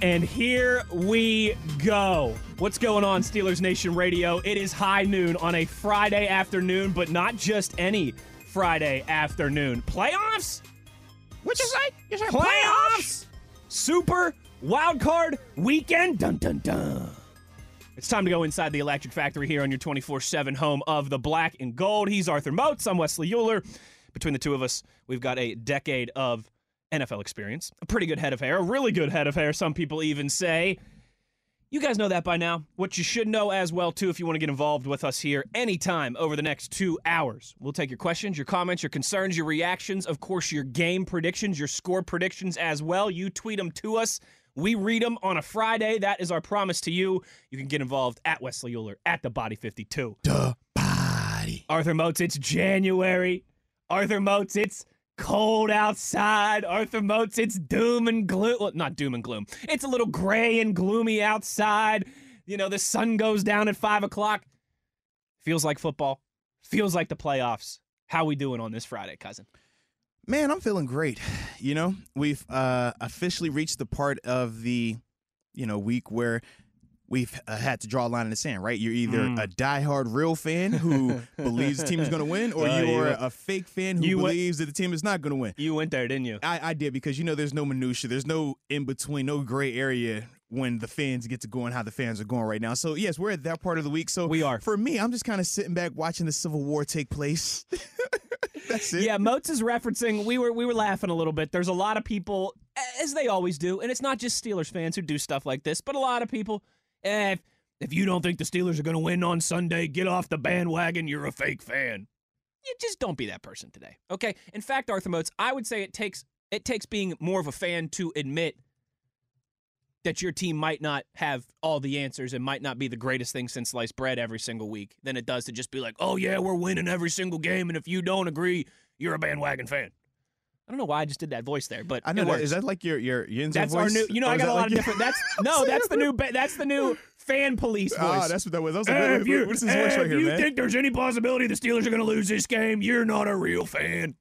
And here we go. What's going on, Steelers Nation Radio? It is high noon on a Friday afternoon, but not just any Friday afternoon. Playoffs? What you say? You say Playoffs? Super wild card weekend? Dun dun dun. It's time to go inside the Electric Factory here on your 24 7 home of the black and gold. He's Arthur Moats. I'm Wesley Euler. Between the two of us, we've got a decade of NFL experience, a pretty good head of hair, a really good head of hair, some people even say. You guys know that by now. What you should know as well, too, if you want to get involved with us here anytime over the next two hours. We'll take your questions, your comments, your concerns, your reactions, of course, your game predictions, your score predictions as well. You tweet them to us. We read them on a Friday. That is our promise to you. You can get involved at Wesley Euler, at the Body 52. The body. Arthur Moats, it's January. Arthur Moats, it's cold outside. Arthur Moats, it's doom and gloom. Well, not doom and gloom. It's a little gray and gloomy outside. You know, the sun goes down at five o'clock. Feels like football. Feels like the playoffs. How we doing on this Friday, cousin? Man, I'm feeling great. You know, we've uh, officially reached the part of the, you know, week where we've uh, had to draw a line in the sand, right? You're either Mm. a diehard real fan who believes the team is going to win, or Uh, you you're went- a fake fan who you went- believes that the team is not going to win. You went there, didn't you? I, I did because you know there's no minutia, there's no in between, no gray area when the fans get to going how the fans are going right now. So yes, we're at that part of the week. So We are. For me, I'm just kind of sitting back watching the Civil War take place. That's it. Yeah, Moats is referencing. We were we were laughing a little bit. There's a lot of people, as they always do, and it's not just Steelers fans who do stuff like this, but a lot of people. Eh, if, if you don't think the Steelers are going to win on Sunday, get off the bandwagon. You're a fake fan. You just don't be that person today, okay? In fact, Arthur Moats, I would say it takes it takes being more of a fan to admit that your team might not have all the answers and might not be the greatest thing since sliced bread every single week than it does to just be like, oh, yeah, we're winning every single game. And if you don't agree, you're a bandwagon fan. I don't know why I just did that voice there, but I know that. Is that like your your Yinzo that's voice? our new. You know, Or I got a lot like of different. That's no, that's the new. That's the new fan police voice. Ah, that's what that was. I was like, wait, if wait, you, wait, what's his voice right if here, you man? think there's any possibility the Steelers are going to lose this game, you're not a real fan.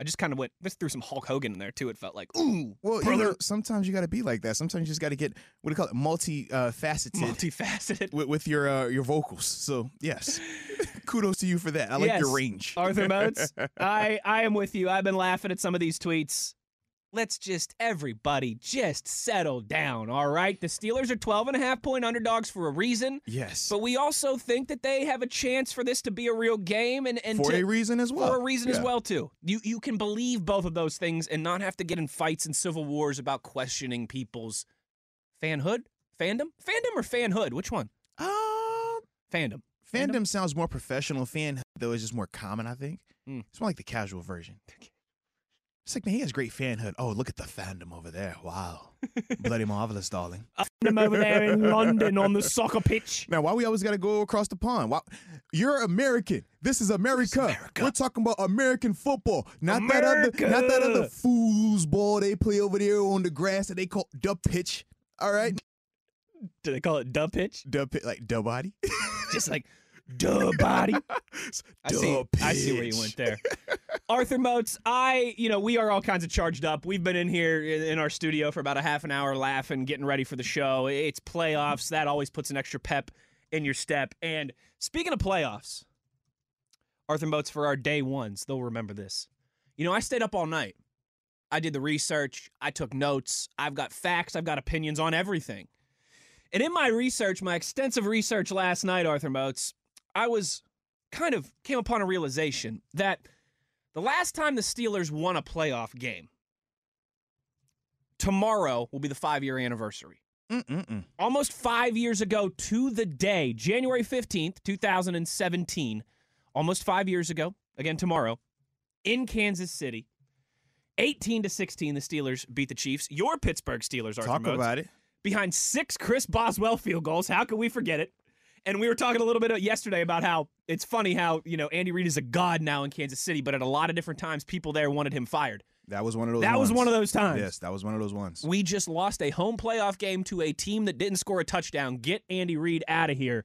I just kind of went, just threw some Hulk Hogan in there too. It felt like, ooh, well, you brother, know, sometimes you got to be like that. Sometimes you just got to get what do you call it, multi uh, faceted multifaceted. with, with your uh, your vocals. So yes, kudos to you for that. I like your range. Arthur Moats, I, I am with you. I've been laughing at some of these tweets. Let's just, everybody, just settle down, all right? The Steelers are 12 and a half point underdogs for a reason, yes, but we also think that they have a chance for this to be a real game and, and for to, a reason as well. for a reason as well, too. You, you can believe both of those things and not have to get in fights and civil wars about questioning people's fanhood, fandom, fandom or fanhood? Which one? Um, Fandom. fandom sounds more professional. Fan though is just more common. I think Mm. it's more like the casual version. It's like man, he has great fanhood. Oh, look at the fandom over there. Wow, bloody marvelous, darling. I'm over there in London on the soccer pitch. Now, why we always got to go across the pond? Why, you're American. This is America. America. We're talking about American football, not that other, not that other America. foosball they play over there on the grass that they call the pitch. All right, Do they call it dub pitch? the pitch, like the body. Just like dub body. I see. I see where you went there. Arthur Moats, I, you know, we are all kinds of charged up. We've been in here in in our studio for about a half an hour laughing, getting ready for the show. It's playoffs. That always puts an extra pep in your step. And speaking of playoffs, Arthur Moats for our day ones, they'll remember this. You know, I stayed up all night. I did the research. I took notes. I've got facts. I've got opinions on everything. And in my research, my extensive research last night, Arthur Moats, I was kind of came upon a realization that The last time the Steelers won a playoff game, tomorrow will be the five year anniversary. Mm-mm-mm. Almost five years ago to the day, January 15th, 2017, almost five years ago, again tomorrow, in Kansas City. 18 to 16, the Steelers beat the Chiefs. Your Pittsburgh Steelers are Talk about it. behind six Chris Boswell field goals. How can we forget it? And we were talking a little bit yesterday about how it's funny how, you know, Andy Reid is a god now in Kansas City, but at a lot of different times, people there wanted him fired. That was one of those. That was one of those times. Yes, that was one of those ones. We just lost a home playoff game to a team that didn't score a touchdown. Get Andy Reid out of here.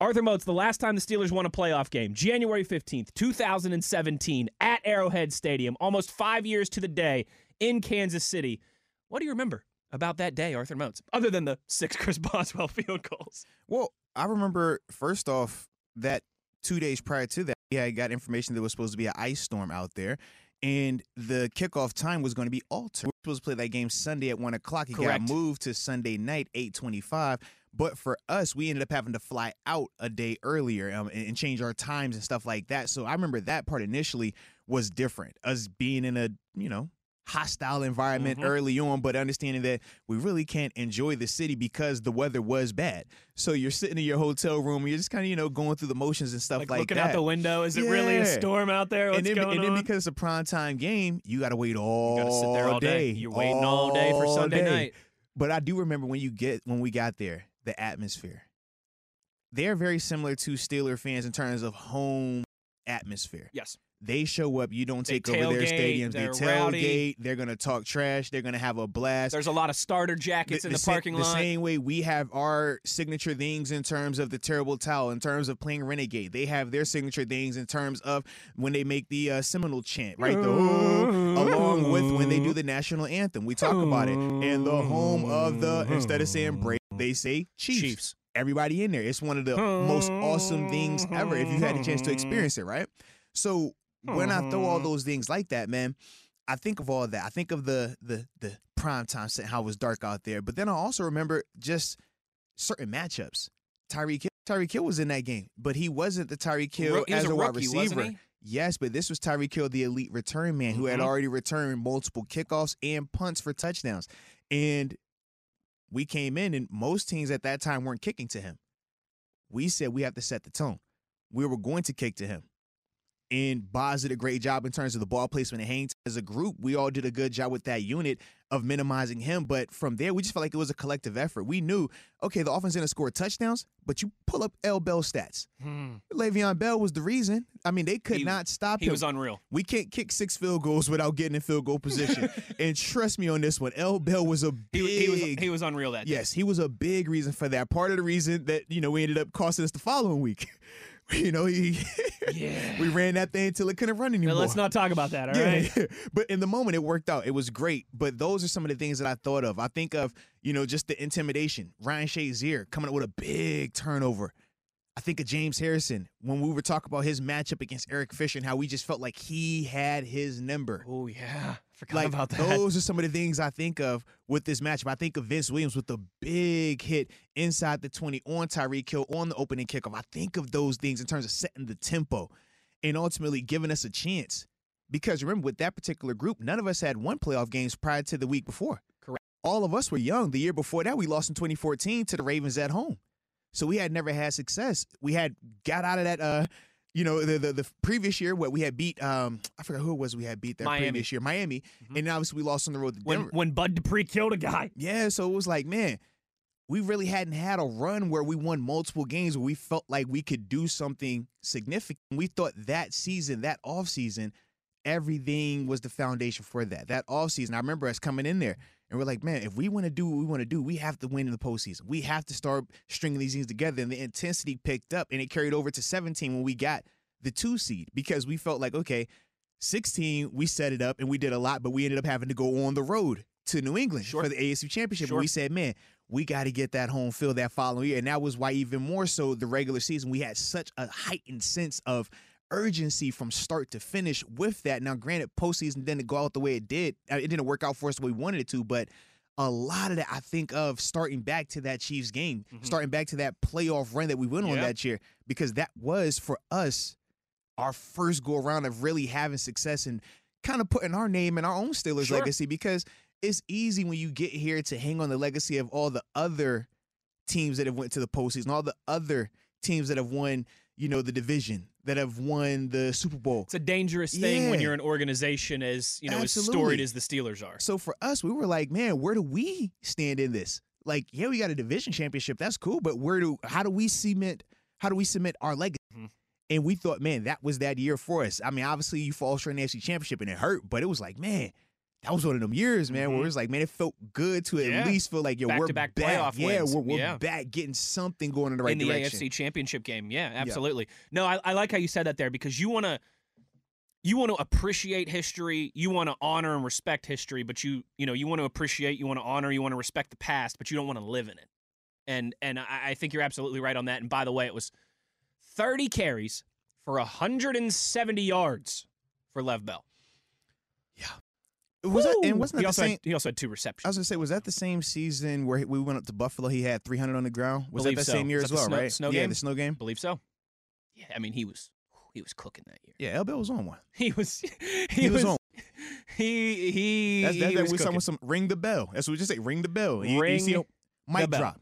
Arthur Moats, the last time the Steelers won a playoff game, January 15th, 2017, at Arrowhead Stadium, almost five years to the day in Kansas City. What do you remember about that day, Arthur Moats, other than the six Chris Boswell field goals? Well, I remember first off that two days prior to that, yeah, I got information there was supposed to be an ice storm out there, and the kickoff time was going to be altered. We were supposed to play that game Sunday at one o'clock. It Correct. got moved to Sunday night, eight twenty-five. But for us, we ended up having to fly out a day earlier um, and, and change our times and stuff like that. So I remember that part initially was different. Us being in a you know hostile environment Mhm. early on, but understanding that we really can't enjoy the city because the weather was bad. So you're sitting in your hotel room, you're just kind of you know going through the motions and stuff Like, like, looking that. out the window, is it really a storm out there? What's and then, going and then on? because it's a prime time game, you got to wait all you gotta sit there all day. You're waiting all day for Sunday day. night. But I do remember when you get when we got there, the atmosphere. They're very similar to Steeler fans in terms of home atmosphere. Yes. They show up, you don't They take over their stadiums. They tailgate. rowdy. They're gonna talk trash. They're gonna have a blast. There's a lot of starter jackets in the, sa- parking the lot. The same way we have our signature things in terms of the terrible towel, in terms of playing Renegade. They have their signature things in terms of when they make the uh, Seminole chant, right? The along with when they do the national anthem. We talk about it. And the home of the instead of saying break, they say Chiefs. Chiefs. Everybody in there. It's one of the most awesome things ever if you had a chance to experience it, right? So when I throw all those things like that, man, I think of all that. I think of the the the prime time set, how it was dark out there. But then I also remember just certain matchups. Tyreek Tyreek Hill was in that game, but he wasn't the Tyreek Hill as a a wide rookie, receiver. Yes, but this was Tyreek Hill, the elite return man, who had Mhm. already returned multiple kickoffs and punts for touchdowns. And we came in, and most teams at that time weren't kicking to him. We said we have to set the tone. We were going to kick to him. And Boz did a great job in terms of the ball placement and hang. As a group, we all did a good job with that unit of minimizing him. But from there, we just felt like it was a collective effort. We knew, okay, the offense didn't score touchdowns, but you pull up L. Bell stats. Hmm. Le'Veon Bell was the reason. I mean, they could He- not stop He him. He was unreal. we can't kick six field goals without getting in field goal position. and trust me on this one, L. Bell was a He, big. he was he was unreal that day. Yes, he was a big reason for that. Part of the reason that you know we ended up costing us the following week. you know, he, Yeah. we ran that thing until it couldn't run Now, anymore. let's not talk about that, all right? yeah, but in the moment it worked out. It was great. But those are some of the things that I thought of. I think of you know just the intimidation. Ryan Shazier coming up with a big turnover. I think of James Harrison when we were talking about his matchup against Eric Fisher and how we just felt like he had his number. Oh yeah, forgot Like about that. those are some of the things I think of with this matchup. I think of Vince Williams with the big hit inside the 20 on Tyreek Hill on the opening kickoff. I think of those things in terms of setting the tempo and ultimately giving us a chance. Because remember, with that particular group, none of us had won playoff games prior to the week before. Correct. All of us were young. The year before that, we lost in 2014 to the Ravens at home. So we had never had success. We had got out of that uh you know, the, the the previous year, what we had beat, um, I forgot who it was we had beat that Miami. previous year, Miami, Mhm. and obviously we lost on the road to when Denver. when Bud Dupree killed a guy. yeah, so it was like, man, we really hadn't had a run where we won multiple games where we felt like we could do something significant. We thought that season, that off season, everything was the foundation for that. That off season, I remember us coming in there and we're like, man, if we want to do what we want to do, we have to win in the postseason. We have to start stringing these things together. And the intensity picked up and it carried over to 17 when we got the two seed because we felt like, okay, 16, we set it up and we did a lot, but we ended up having to go on the road to New England Sure. for the AFC Championship. Sure. And we said, man, we got to get that home field that following year. And that was why, even more so, the regular season, we had such a heightened sense of urgency from start to finish with that. Now, granted, postseason didn't go out the way it did. Uh, It didn't work out for us the way we wanted it to, but a lot of that I think of starting back to that Chiefs game, Mhm. starting back to that playoff run that we went on that year, because that was for us our first go around of really having success and kind of putting our name in our own Steelers Sure. legacy because it's easy when you get here to hang on the legacy of all the other teams that have went to the postseason, all the other teams that have won, you know, the division, that have won the Super Bowl. It's a dangerous thing when you're an organization as you know as storied as the Steelers are. So for us, we were like, man, where do we stand in this? Like, yeah, we got a division championship. That's cool, but where do how do we cement how do we cement our legacy? Mhm. And we thought, man, that was that year for us. I mean, obviously you fall short in the AFC championship and it hurt, but it was like, man, that was one of them years, man, where Mhm. it was like, man, it felt good to Yeah. at least feel like, yo, we're Back-to-back playoff yeah, wins. we're, we're Yeah. back getting something going in the right in the direction. AFC Championship game. Yeah, absolutely. No, I, I like how you said that there because you want to you want to appreciate history, you want to honor and respect history, but you you know you want to appreciate, you want to honor, you want to respect the past, but you don't want to live in it. And and I, I think you're absolutely right on that. And by the way, it was 30 carries for 170 yards for Le'Veon Bell. Was that, and wasn't that he the same? had, he also had two receptions. I was gonna say, was that the same season where we went up to Buffalo? He had 300 on the ground. Was Believe that the so. same year as well, snow- right? snow yeah, game? the snow game. believe so. Yeah, I mean he was he was cooking that year. Yeah, L. was on one. He was he, He was was on. He he That's, that, he that was was cooking. with some ring the bell. That's what we just say. Ring the bell. You, you Ring see, mic bell. drop.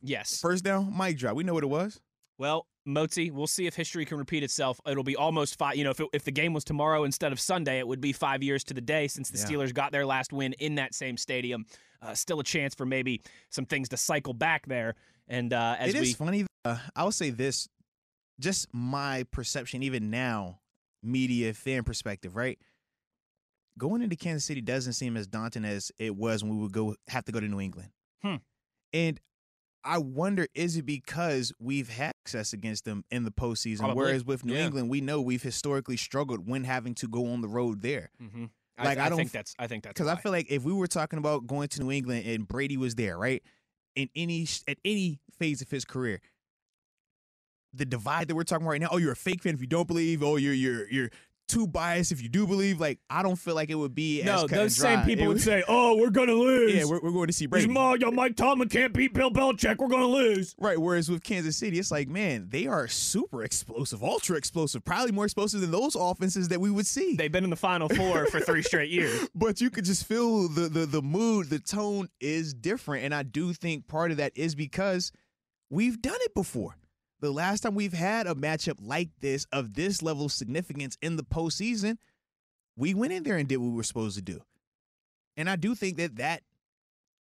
Yes. First down, mic drop. We know what it was. Well, Motzi, we'll see if history can repeat itself. It'll be almost five. You know, if, it, if the game was tomorrow instead of Sunday, it would be five years to the day since the Yeah. Steelers got their last win in that same stadium. Uh, still a chance for maybe some things to cycle back there. And uh, as It is we funny. Uh, I'll say this, just my perception, even now, media fan perspective, right? Going into Kansas City doesn't seem as daunting as it was when we would go have to go to New England. Hmm. And I wonder, is it because we've had success against them in the postseason? Probably. Whereas with New Yeah. England, we know we've historically struggled when having to go on the road there. Mhm. Like, I, I don't think that's I think that's Because I feel like if we were talking about going to New England and Brady was there, right? In any at any phase of his career, the divide that we're talking about right now, oh, you're a fake fan if you don't believe, oh, you're you're you're too biased if you do believe. Like, I don't feel like it would be as no, those same people It would say, "Oh, we're gonna lose." yeah, we're, we're going to see Brady. Yo, Mike Tomlin can't beat Bill Belichick. We're gonna lose. Right. Whereas with Kansas City, it's like, man, they are super explosive, ultra explosive, probably more explosive than those offenses that we would see. They've been in the Final Four for three straight years. but you could just feel the, the the mood, the tone is different, and I do think part of that is because we've done it before. The last time we've had a matchup like this of this level of significance in the postseason, we went in there and did what we were supposed to do, and I do think that that.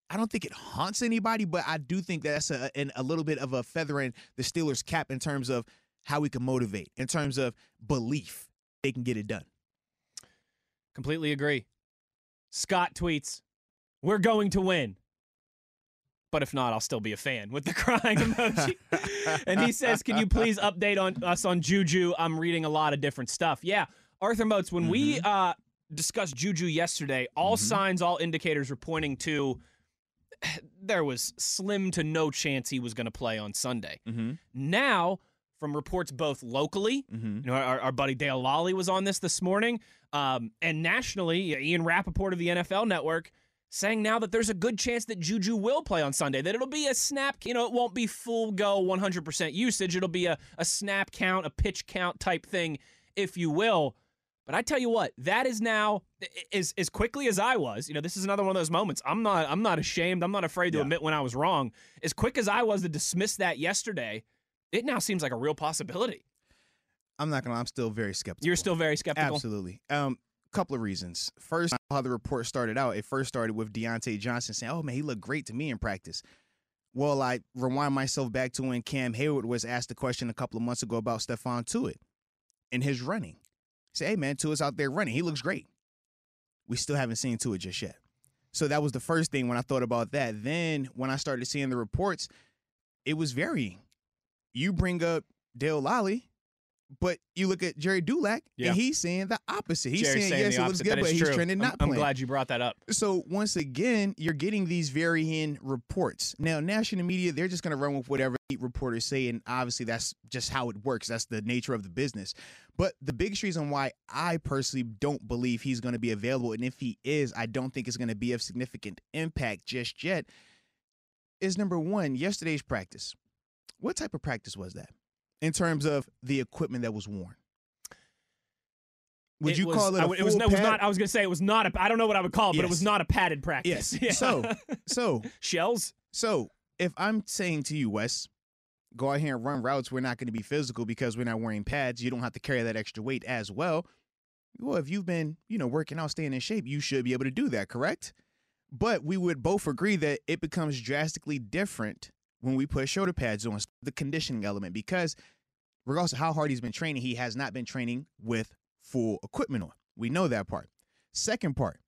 I don't think it haunts anybody, but I do think that's a, a little bit of a feather in the Steelers' cap in terms of how we can motivate, in terms of belief they can get it done. Completely agree. Scott tweets, "We're going to win." But if not, I'll still be a fan with the crying emoji. and he says, "Can you please update on us on Juju? I'm reading a lot of different stuff." Yeah, Arthur Moats. When we uh, discussed Juju yesterday, all Mhm. signs, all indicators were pointing to there was slim to no chance he was going to play on Sunday. Mm-hmm. Now, from reports both locally Mm-hmm. you know, our, our buddy Dale Lolley was on this this morning. Um, and nationally, Ian Rapoport of the NFL Network saying now that there's a good chance that Juju will play on Sunday, that it'll be a snap, you know, it won't be full go 100% usage. It'll be a, a snap count, a pitch count type thing, if you will. But I tell you what, that is now as as quickly as I was. You know, this is another one of those moments. I'm not I'm not ashamed. I'm not afraid to Yeah. admit when I was wrong. As quick as I was to dismiss that yesterday, it now seems like a real possibility. I'm not gonna. I'm still very skeptical. You're still very skeptical. absolutely. Um, couple of reasons. First, how the report started out. It first started with Diontae Johnson saying, "Oh man, he looked great to me in practice." Well, I rewind myself back to when Cam Heyward was asked the question a couple of months ago about Stephon Tuitt and his running. Say, "Hey man, Tuitt's out there running. He looks great." We still haven't seen Tuitt just yet. So that was the first thing when I thought about that. Then when I started seeing the reports, it was varying. You bring up Dale Lolley, but you look at Gerry Dulac, Yeah. and he's saying the opposite. He's Gerry's saying, yes, it looks good, but is he's true. trending I'm- not I'm, glad you brought that up. So once again, you're getting these varying reports. Now, national media, they're just going to run with whatever the reporters say, and obviously that's just how it works. That's the nature of the business. But the biggest reason why I personally don't believe he's going to be available, and if he is, I don't think it's going to be of significant impact just yet, is number one, yesterday's practice. What type of practice was that in terms of the equipment that was worn? Would It you was- call it I a would- it was, it was not. I was gonna say it was not a. I don't know what I would call it, but it was not a padded practice. Yes. Yeah. So, so, shells. so if I'm saying to you, Wes, go out here and run routes, we're not going to be physical because we're not wearing pads. You don't have to carry that extra weight as well. Well, if you've been, you know, working out, staying in shape, you should be able to do that, correct? But we would both agree that it becomes drastically different when we put shoulder pads on the conditioning element because regardless of how hard he's been training, he has not been training with full equipment on. We know that part. Second part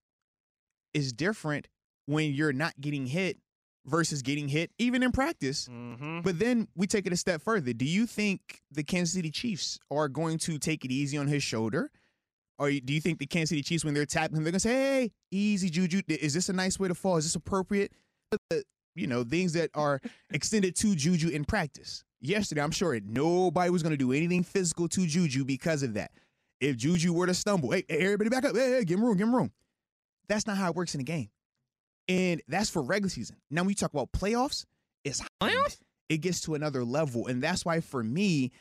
is different when you're not getting hit versus getting hit, even in practice. Mm-hmm. But then we take it a step further. Do you think the Kansas City Chiefs are going to take it easy on his shoulder? Or do you think the Kansas City Chiefs, when they're tapping him, they're going to say, hey, easy, Juju. Is this a nice way to fall? Is this appropriate? You know, things that are extended to Juju in practice. Yesterday, I'm sure nobody was going to do anything physical to Juju because of that. If Juju were to stumble, hey, hey, everybody back up. Hey, hey, give him room, give him room. That's not how it works in a game. And that's for regular season. Now, when you talk about playoffs, it's Playoffs? it gets to another level. And that's why for me,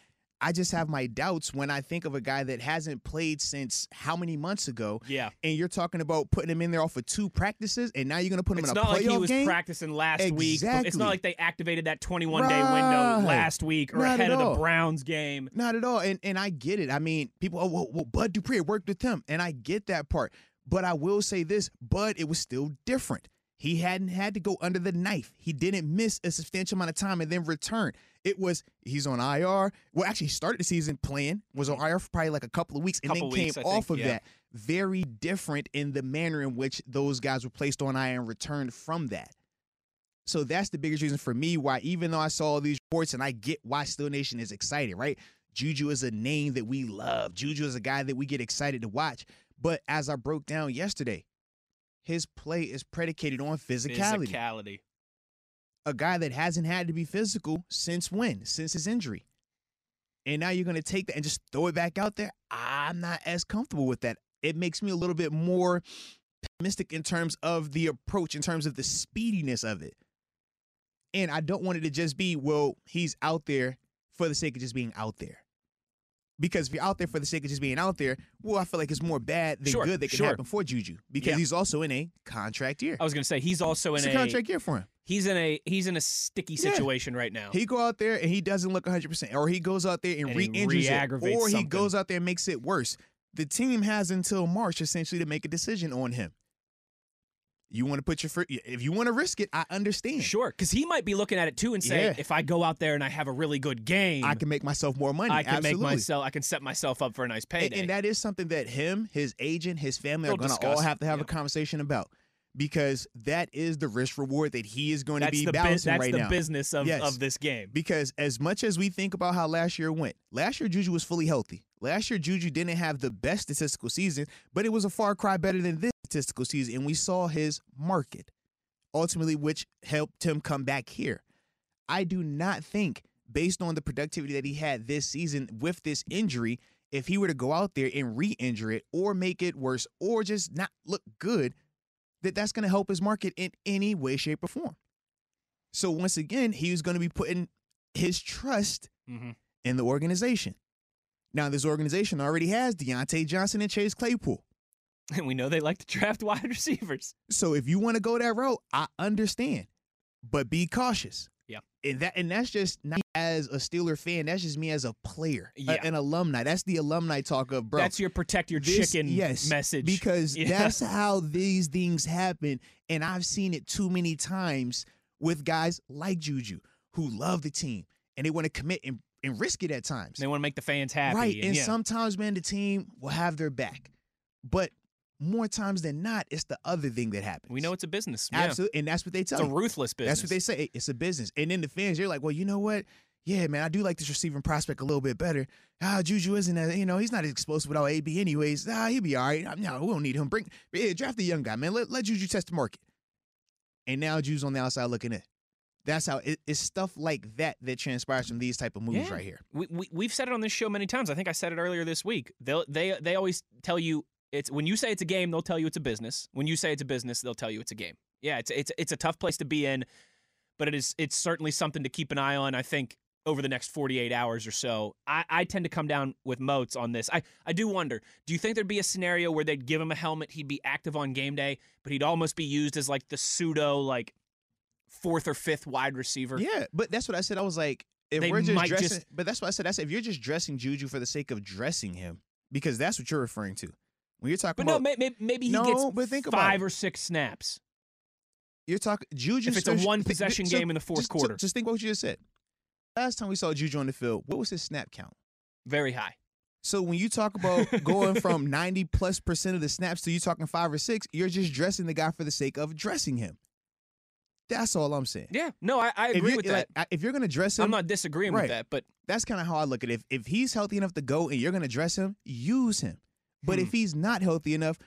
I just have my doubts when I think of a guy that hasn't played since how many months ago. Yeah. And you're talking about putting him in there off of two practices, and now you're going to put him It's in a box. It's not like he was game. practicing last week. It's not like they activated that 21 day Right. window last week or Not ahead of the. Browns game. Not at all. And and I get it. I mean, people, oh, well, well, Bud Dupree worked with him, and I get that part. But I will say this, Bud, it was still different. He hadn't had to go under the knife. He didn't miss a substantial amount of time and then return. It was he's on IR. Well, actually, he started the season playing, was on IR for probably like a couple of weeks, and Couple then came I off think, of yeah. that. Very different in the manner in which those guys were placed on IR and returned from that. So that's the biggest reason for me why, even though I saw all these reports and I get why Still Nation is excited, right? Juju is a name that we love. Juju is a guy that we get excited to watch. But as I broke down yesterday, his play is predicated on physicality. Physicality. A guy that hasn't had to be physical since when? Since his injury. And now you're going to take that and just throw it back out there? I'm not as comfortable with that. It makes me a little bit more pessimistic in terms of the approach, in terms of the speediness of it. And I don't want it to just be, well, he's out there for the sake of just being out there. Because if you're out there for the sake of just being out there, well, I feel like it's more bad than Sure, good that can sure. happen for Juju. Because Yeah. he's also in a contract year. I was gonna say he's also It's in a a contract year for him. he's in a he's in a sticky Yeah. situation right now. He go out there and he doesn't look 100%, or he goes out there and, And re-injures it, or he something. goes out there and makes it worse. The team has until March essentially to make a decision on him. You want to put your fir- if you want to risk it, I understand. Sure, because he might be looking at it too and say, Yeah. if I go out there and I have a really good game, I can make myself more money. I can make myself, I can set myself up for a nice And, payday. and that is something that him, his agent, his family They'll are going to all have to have Yeah. a conversation about because that is the risk reward that he is going to be the bu- balancing that's right the now. business of, Yes. of this game. Because as much as we think about how last year went, last year Juju was fully healthy. Last year Juju didn't have the best statistical season, but it was a far cry better than this statistical season, and we saw his market ultimately, which helped him come back here. I do not think, based on the productivity that he had this season with this injury, if he were to go out there and re-injure it or make it worse or just not look good, that that's going to help his market in any way, shape, or form. So once again, he was going to be putting his trust Mhm. in the organization. Now, this organization already has Diontae Johnson and Chase Claypool. And we know they like to draft wide receivers. So if you want to go that route, I understand, but be cautious. Yeah. and that and that's just not as a Steeler fan. That's just me as a player, uh, a- an alumni. That's the alumni talk of bro. That's your protect your this- chicken yes, message. because Yeah. that's how these things happen, and I've seen it too many times with guys like Juju who love the team and they want to commit and, and risk it at times. they want to make the fans happy. Right. And, And yeah. sometimes, man, the team will have their back. But more times than not, it's the other thing that happens. we know it's a business. Yeah. Absolutely. And that's what they tell It's a ruthless business. That's what they say. It's a business. And then the fans, you're like, well, you know what? Yeah, man, I do like this receiving prospect a little bit better. Ah, Juju isn't, as, you know, he's not as explosive without AB anyways. Ah, he'll be all right. No, we don't need him. Bring, yeah, draft the young guy, man. Let, let Juju test the market. And now Juju's on the outside looking in. That's how it, it's stuff like that that transpires from these type of moves Yeah. right here. we, we we've said it on this show many times. I think I said it earlier this week. They they they always tell you it's when you say it's a game, they'll tell you it's a business. When you say it's a business, they'll tell you it's a game. Yeah, it's it's it's a tough place to be in, but it is it's certainly something to keep an eye on. I think over the next 48 hours or so. I, I tend to come down with Moats on this. I, I do wonder do you think there'd be a scenario where they'd give him a helmet, he'd be active on game day, but he'd almost be used as like the pseudo, like fourth or fifth wide receiver? Yeah, but that's what I said. I was like, if They we're just might dressing, just- but that's what I said. I said if you're just dressing Juju for the sake of dressing him, because that's what you're referring to when you're talking But no, about. may, may, maybe he No, gets but think five or six snaps. you're talking Juju. If it's a one th- th- possession so game in the fourth just, quarter. Just think what you just said. Last time we saw Juju on the field, what was his snap count? Very high. So when you talk about going from 90 plus percent of the snaps to you talking five or six, you're just dressing the guy for the sake of dressing him. That's all I'm saying. Yeah, no, I, I agree with that. like, if you're gonna dress him, I'm not disagreeing with that, but that's kind of how I look at it. If if he's healthy enough to go and you're gonna dress him, use him. But Hmm. if he's not healthy enough,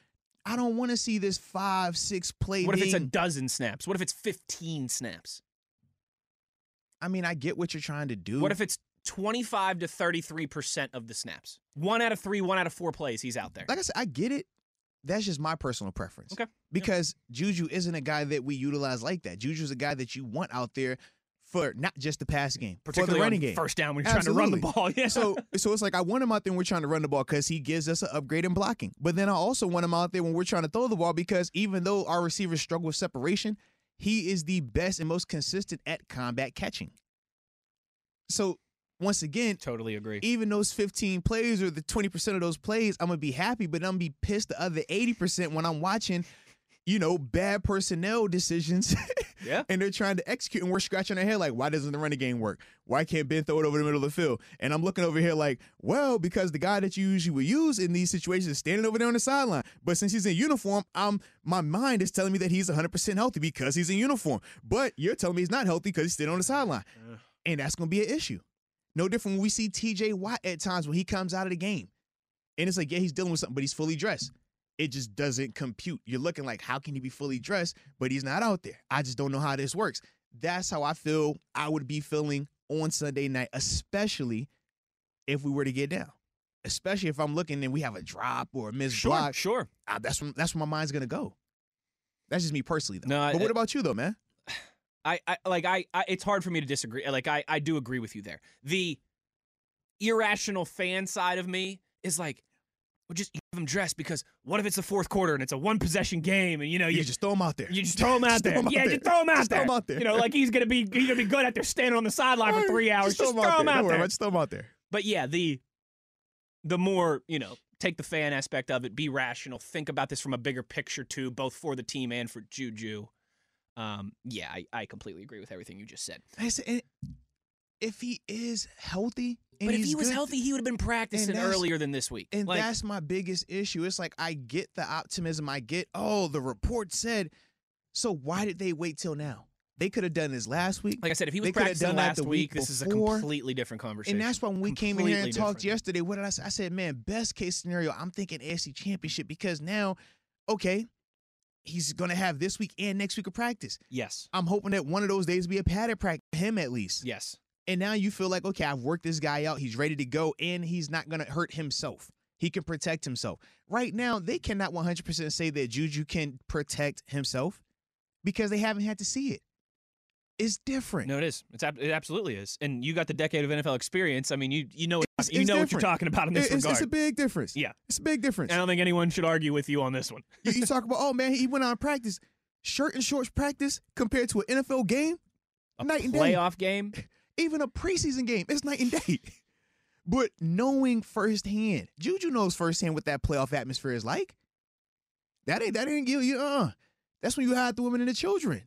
I don't want to see this five, six play. what if it's a dozen snaps? What if it's 15 snaps? I mean, I get what you're trying to do. What if it's 25 to 33% of the snaps? One out of three, one out of four plays, he's out there. like I said, I get it. That's just my personal preference. Okay. Because Juju isn't a guy that we utilize like that. Juju's a guy that you want out there for not just the pass game, for the Particularly running game. first down when you're trying to run the ball. Yeah. So, so it's like I want him out there when we're trying to run the ball because he gives us an upgrade in blocking. But then I also want him out there when we're trying to throw the ball because even though our receivers struggle with separation, he is the best and most consistent at combat catching. So once again, totally agree. even those 15 plays or the 20% of those plays, I'm gonna be happy, but I'm gonna be pissed the other 80% when I'm watching, you know, bad personnel decisions. Yeah. and they're trying to execute, and we're scratching our head like, why doesn't the running game work? Why can't Ben throw it over the middle of the field? And I'm looking over here like, well, because the guy that you usually would use in these situations is standing over there on the sideline. But since he's in uniform, I'm my mind is telling me that he's 100% healthy because he's in uniform. But you're telling me he's not healthy because he's sitting on the sideline, and that's gonna be an issue. No different when we see TJ Watt at times when he comes out of the game. And it's like, yeah, he's dealing with something, but he's fully dressed. It just doesn't compute. You're looking like, how can he be fully dressed, but he's not out there? I just don't know how this works. That's how I feel I would be feeling on Sunday night, especially if we were to get down. Especially if I'm looking and we have a drop or a missed Sure, block. sure. ah, that's when, that's where my mind's gonna go. That's just me personally, though. No, I- but what about you, though, man? I, I like I, I it's hard for me to disagree. Like I, I do agree with you there. The irrational fan side of me is like, well, just have him dressed because what if it's the fourth quarter and it's a one possession game and you know You you just throw him out there. you just throw him out Just there. him out yeah, there. just throw him out Just there. throw him out there. You know, like he's gonna be he's gonna be good out there standing on the sideline for three hours. Just, throw him out Don't worry there. it. Just throw him out there. But yeah, the the more you know, take the fan aspect of it, be rational, think about this from a bigger picture too, both for the team and for Juju. Um, yeah, I, I completely agree with everything you just said. And if he is healthy, and But if he was healthy, he would have been practicing earlier than this week. and like, that's my biggest issue. It's like I get the optimism. I get, oh, the report said. So why did they wait till now? They could have done this last week. like I said, if he was they practicing done that last the week, week this is a completely different conversation. and that's why when we came in here and Completely talked yesterday, what did I say? I said, man, best case scenario, I'm thinking AFC Championship because now, okay, he's going to have this week and next week of practice. yes, I'm hoping that one of those days be a padded practice, him at least. yes, And now you feel like, okay, I've worked this guy out. He's ready to go, and he's not going to hurt himself. He can protect himself. Right now, they cannot 100% say that Juju can protect himself because they haven't had to see it. It's different. no, it is. It's ab- it absolutely is. And you got the decade of NFL experience. I mean, you you know It's- you know what you're talking about in this It- it's, regard. it's a big difference. Yeah. It's a big difference. I don't think anyone should argue with you on this one. you, you talk about, oh, man, he went on practice, shirt and shorts practice compared to an NFL game, A Night and day. playoff game. even a preseason game. It's night and day. But knowing firsthand, Juju knows firsthand what that playoff atmosphere is like. That ain't that ain't give you uh, that's when you hide the women and the children.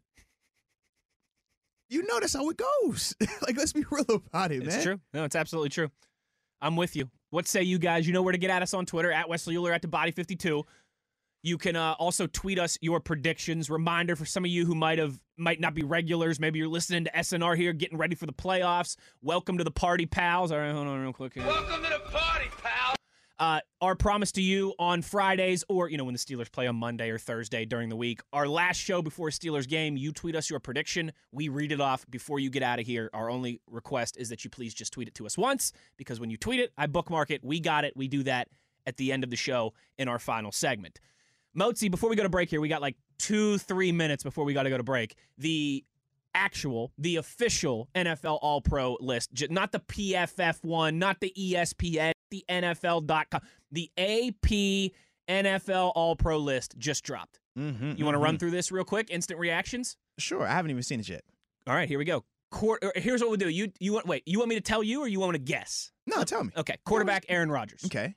You know that's how it goes. like let's be real about it, It's true. No, it's absolutely true. I'm with you. What say you guys? You know where to get at us on Twitter at Wesley Euler at the Body 52. You can uh, also tweet us your predictions. Reminder for some of you who might have might not be regulars. Maybe you're listening to SNR here, getting ready for the playoffs. Welcome to the party, pals. All right, hold on real quick. Here. Welcome to the party, pal. Uh, our promise to you on Fridays, or you know when the Steelers play on Monday or Thursday during the week, our last show before a Steelers game, you tweet us your prediction. We read it off before you get out of here. Our only request is that you please just tweet it to us once, because when you tweet it, I bookmark it. We got it. We do that at the end of the show in our final segment. Motzi, before we go to break here, we got like two, three minutes before we got to go to break. The actual, the official NFL All Pro list, not the PFF one, not the ESPN, the NFL.com. The AP NFL All Pro list just dropped. Mm-hmm, You want to run through this real quick? Instant reactions? Sure, I haven't even seen it yet. All right, here we go. Quar- or here's what we'll do. You you want wait, you want me to tell you or you want to guess? No, tell me. Okay. Quarterback Aaron Rodgers. Okay.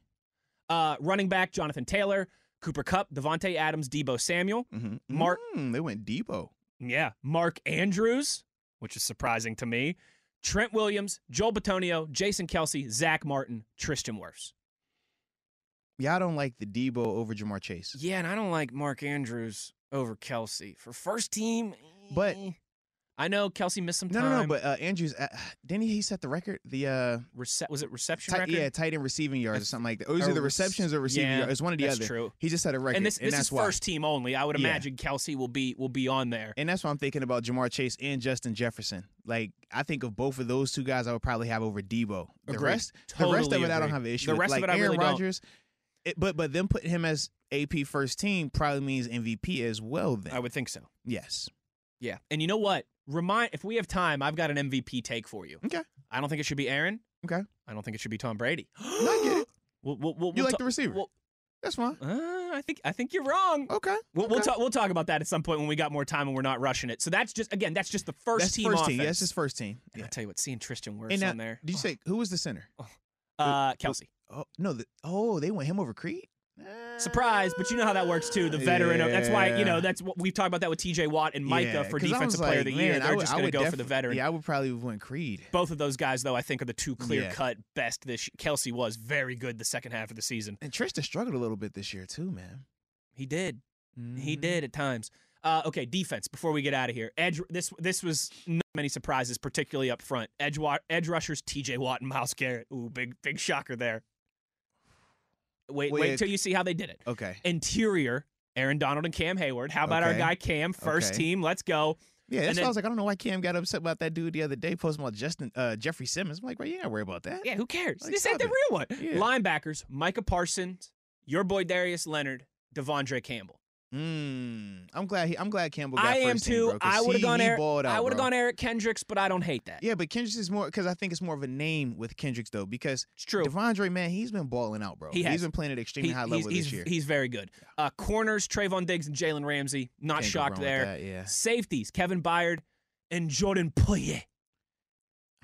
Uh, running back Jonathan Taylor, Cooper Kupp, Davante Adams, Deebo Samuel. Mm-hmm. Mark- Mm, they went Deebo. Yeah. Mark Andrews, which is surprising to me. Trent Williams, Joel Bitonio, Jason Kelce, Zach Martin, Tristan Wirfs. Yeah, I don't like the Deebo over Ja'Marr Chase. Yeah, and I don't like Mark Andrews over Kelce. For first team, But- eh. I know Kelce missed some No, time. no, no. But uh, Andrews, uh, didn't he set the record? The uh, Rece- was it reception tight, record? yeah, tight end receiving yards or something like that. Or was it the receptions or receiving yeah, yards? It's one of the That's other. true. He just set a record, And this this that's is why. first team only. I would Yeah. imagine Kelce will be will be on there. And that's why I'm thinking about Ja'Marr Chase and Justin Jefferson. Like I think of both of those two guys, I would probably have over Deebo. The Agreed. rest, the rest of Totally it, I don't have an issue. The with. rest of it, I Aaron really don't. Rodgers. It, but but them putting him as AP first team probably means MVP as well. Then I would think so. yes. Yeah. And you know what? Remind if we have time, I've got an MVP take for you. Okay. I don't think it should be Aaron. Okay. I don't think it should be Tom Brady. I get it. We'll, we'll, we'll, You we'll like ta- the receiver? we'll- That's fine. uh, I think I think you're wrong. Okay. We'll, we'll okay. talk. We'll talk about that at some point when we got more time and we're not rushing it. So that's just again, that's just the first That's team first offense. team. Yeah, that's his first team. And Yeah. I tell you what, seeing Tristan Wirfs And now, on there. did you say who was the center? uh, Kelce? Oh no. The, oh, they went him over Creed. Surprise, but you know how that works too. The veteran. That's why you know that's what we've talked about that with T.J. Watt and Micah Yeah, for defensive player of the year. man, They're would- just going to go for the veteran. Yeah, I would probably have went Creed. Both of those guys, though, I think are the two clear Yeah. cut best. This Kelce was very good the second half of the season. And Tristan struggled a little bit this year too, man. He did. He Mhm. did at times. Uh, okay, defense. Before we get out of here, edge. This this was not many surprises, particularly up front. Edge edge rushers, T.J. Watt and Myles Garrett. Ooh, big big shocker there. Wait, wait Wait. till you see how they did it. Okay. Interior, Aaron Donald and Cam Heyward. How about our guy Cam, first Okay. team? Let's go. Yeah, that's And why I was like, I don't know why Cam got upset about that dude the other day posting about Justin uh, Jeffrey Simmons. I'm like, bro, you ain't gotta worry about that. Yeah, who cares? Like, this ain't the real one. Yeah. Linebackers, Micah Parsons, your boy Darius Leonard, De'Vondre Campbell. Mm, I'm glad he, I'm glad Campbell got I am team, too. 'cause I would have gone Eric. out, I would have gone Eric Kendricks, but I don't hate that. Yeah, but Kendricks is more because I think it's more of a name with Kendricks though. Because It's true. De'Vondre, man, he's been balling out, bro. He has. He's been playing at extremely He- high level this year. he's very good. Uh, corners, Trevon Diggs and Jalen Ramsey. Not Can't shocked there. that, yeah, Safeties, Kevin Byard and Jordan Poyer.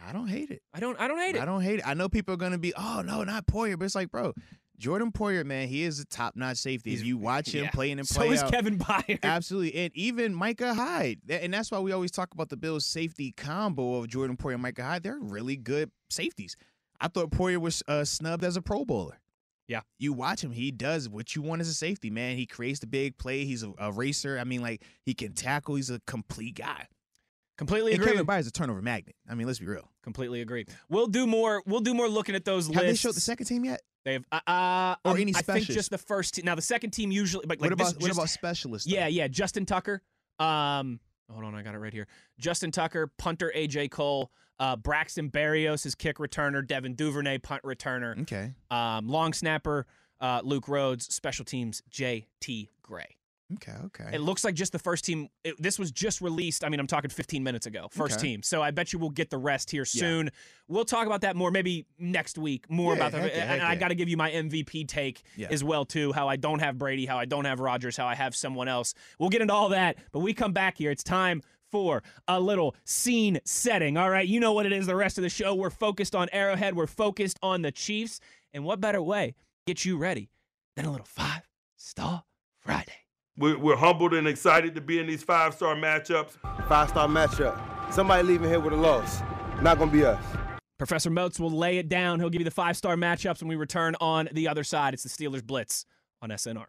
I don't hate it. I don't. I don't hate it. I don't hate it. I know people are gonna be, oh no, not Poyer, but it's like, bro, Jordan Poyer, man, he is a top notch safety. He's- if you watch him yeah. playing and so play is out, Kevin Byard. Absolutely. And even Micah Hyde. And that's why we always talk about the Bills safety combo of Jordan Poyer and Micah Hyde. They're really good safeties. I thought Poyer was uh, snubbed as a pro bowler. Yeah. You watch him, he does what you want as a safety, man. He creates the big play. He's a, a racer. I mean, like, he can tackle. He's a complete guy. Completely And agree. Kevin Byard's a turnover magnet. I mean, let's be real. Completely agree. We'll do more. We'll do more looking at those Have lists. they showed the second team yet? They've uh, uh Or um, any I think just the first team. Now the second team usually, but like what this about what just- about specialists? though? Yeah, yeah. Justin Tucker. Um, hold on, I got it right here. Justin Tucker, punter AJ Cole, uh, Braxton Berrios, his kick returner, Devin Duvernay, punt returner, Okay. um, long snapper, uh, Luke Rhodes, special teams, J.T. Gray. Okay. Okay. It looks like just the first team. It, this was just released. I mean, I'm talking 15 minutes ago. First Okay. team. So I bet you we'll get the rest here Yeah. soon. We'll talk about that more maybe next week. More Yeah, about that. yeah, and I got to give you my MVP take Yeah. as well too. How I don't have Brady. How I don't have Rodgers. How I have someone else. We'll get into all that. But we come back here. It's time for a little scene setting. All right, you know what it is. The rest of the show, we're focused on Arrowhead. We're focused on the Chiefs. And what better way to get you ready than a little five star Friday? We're, we're humbled and excited to be in these five star matchups. Five star matchup. Somebody leaving here with a loss. Not gonna be us. Professor Moats will lay it down. He'll give you the five star matchups when we return on the other side. It's the Steelers Blitz on SNR.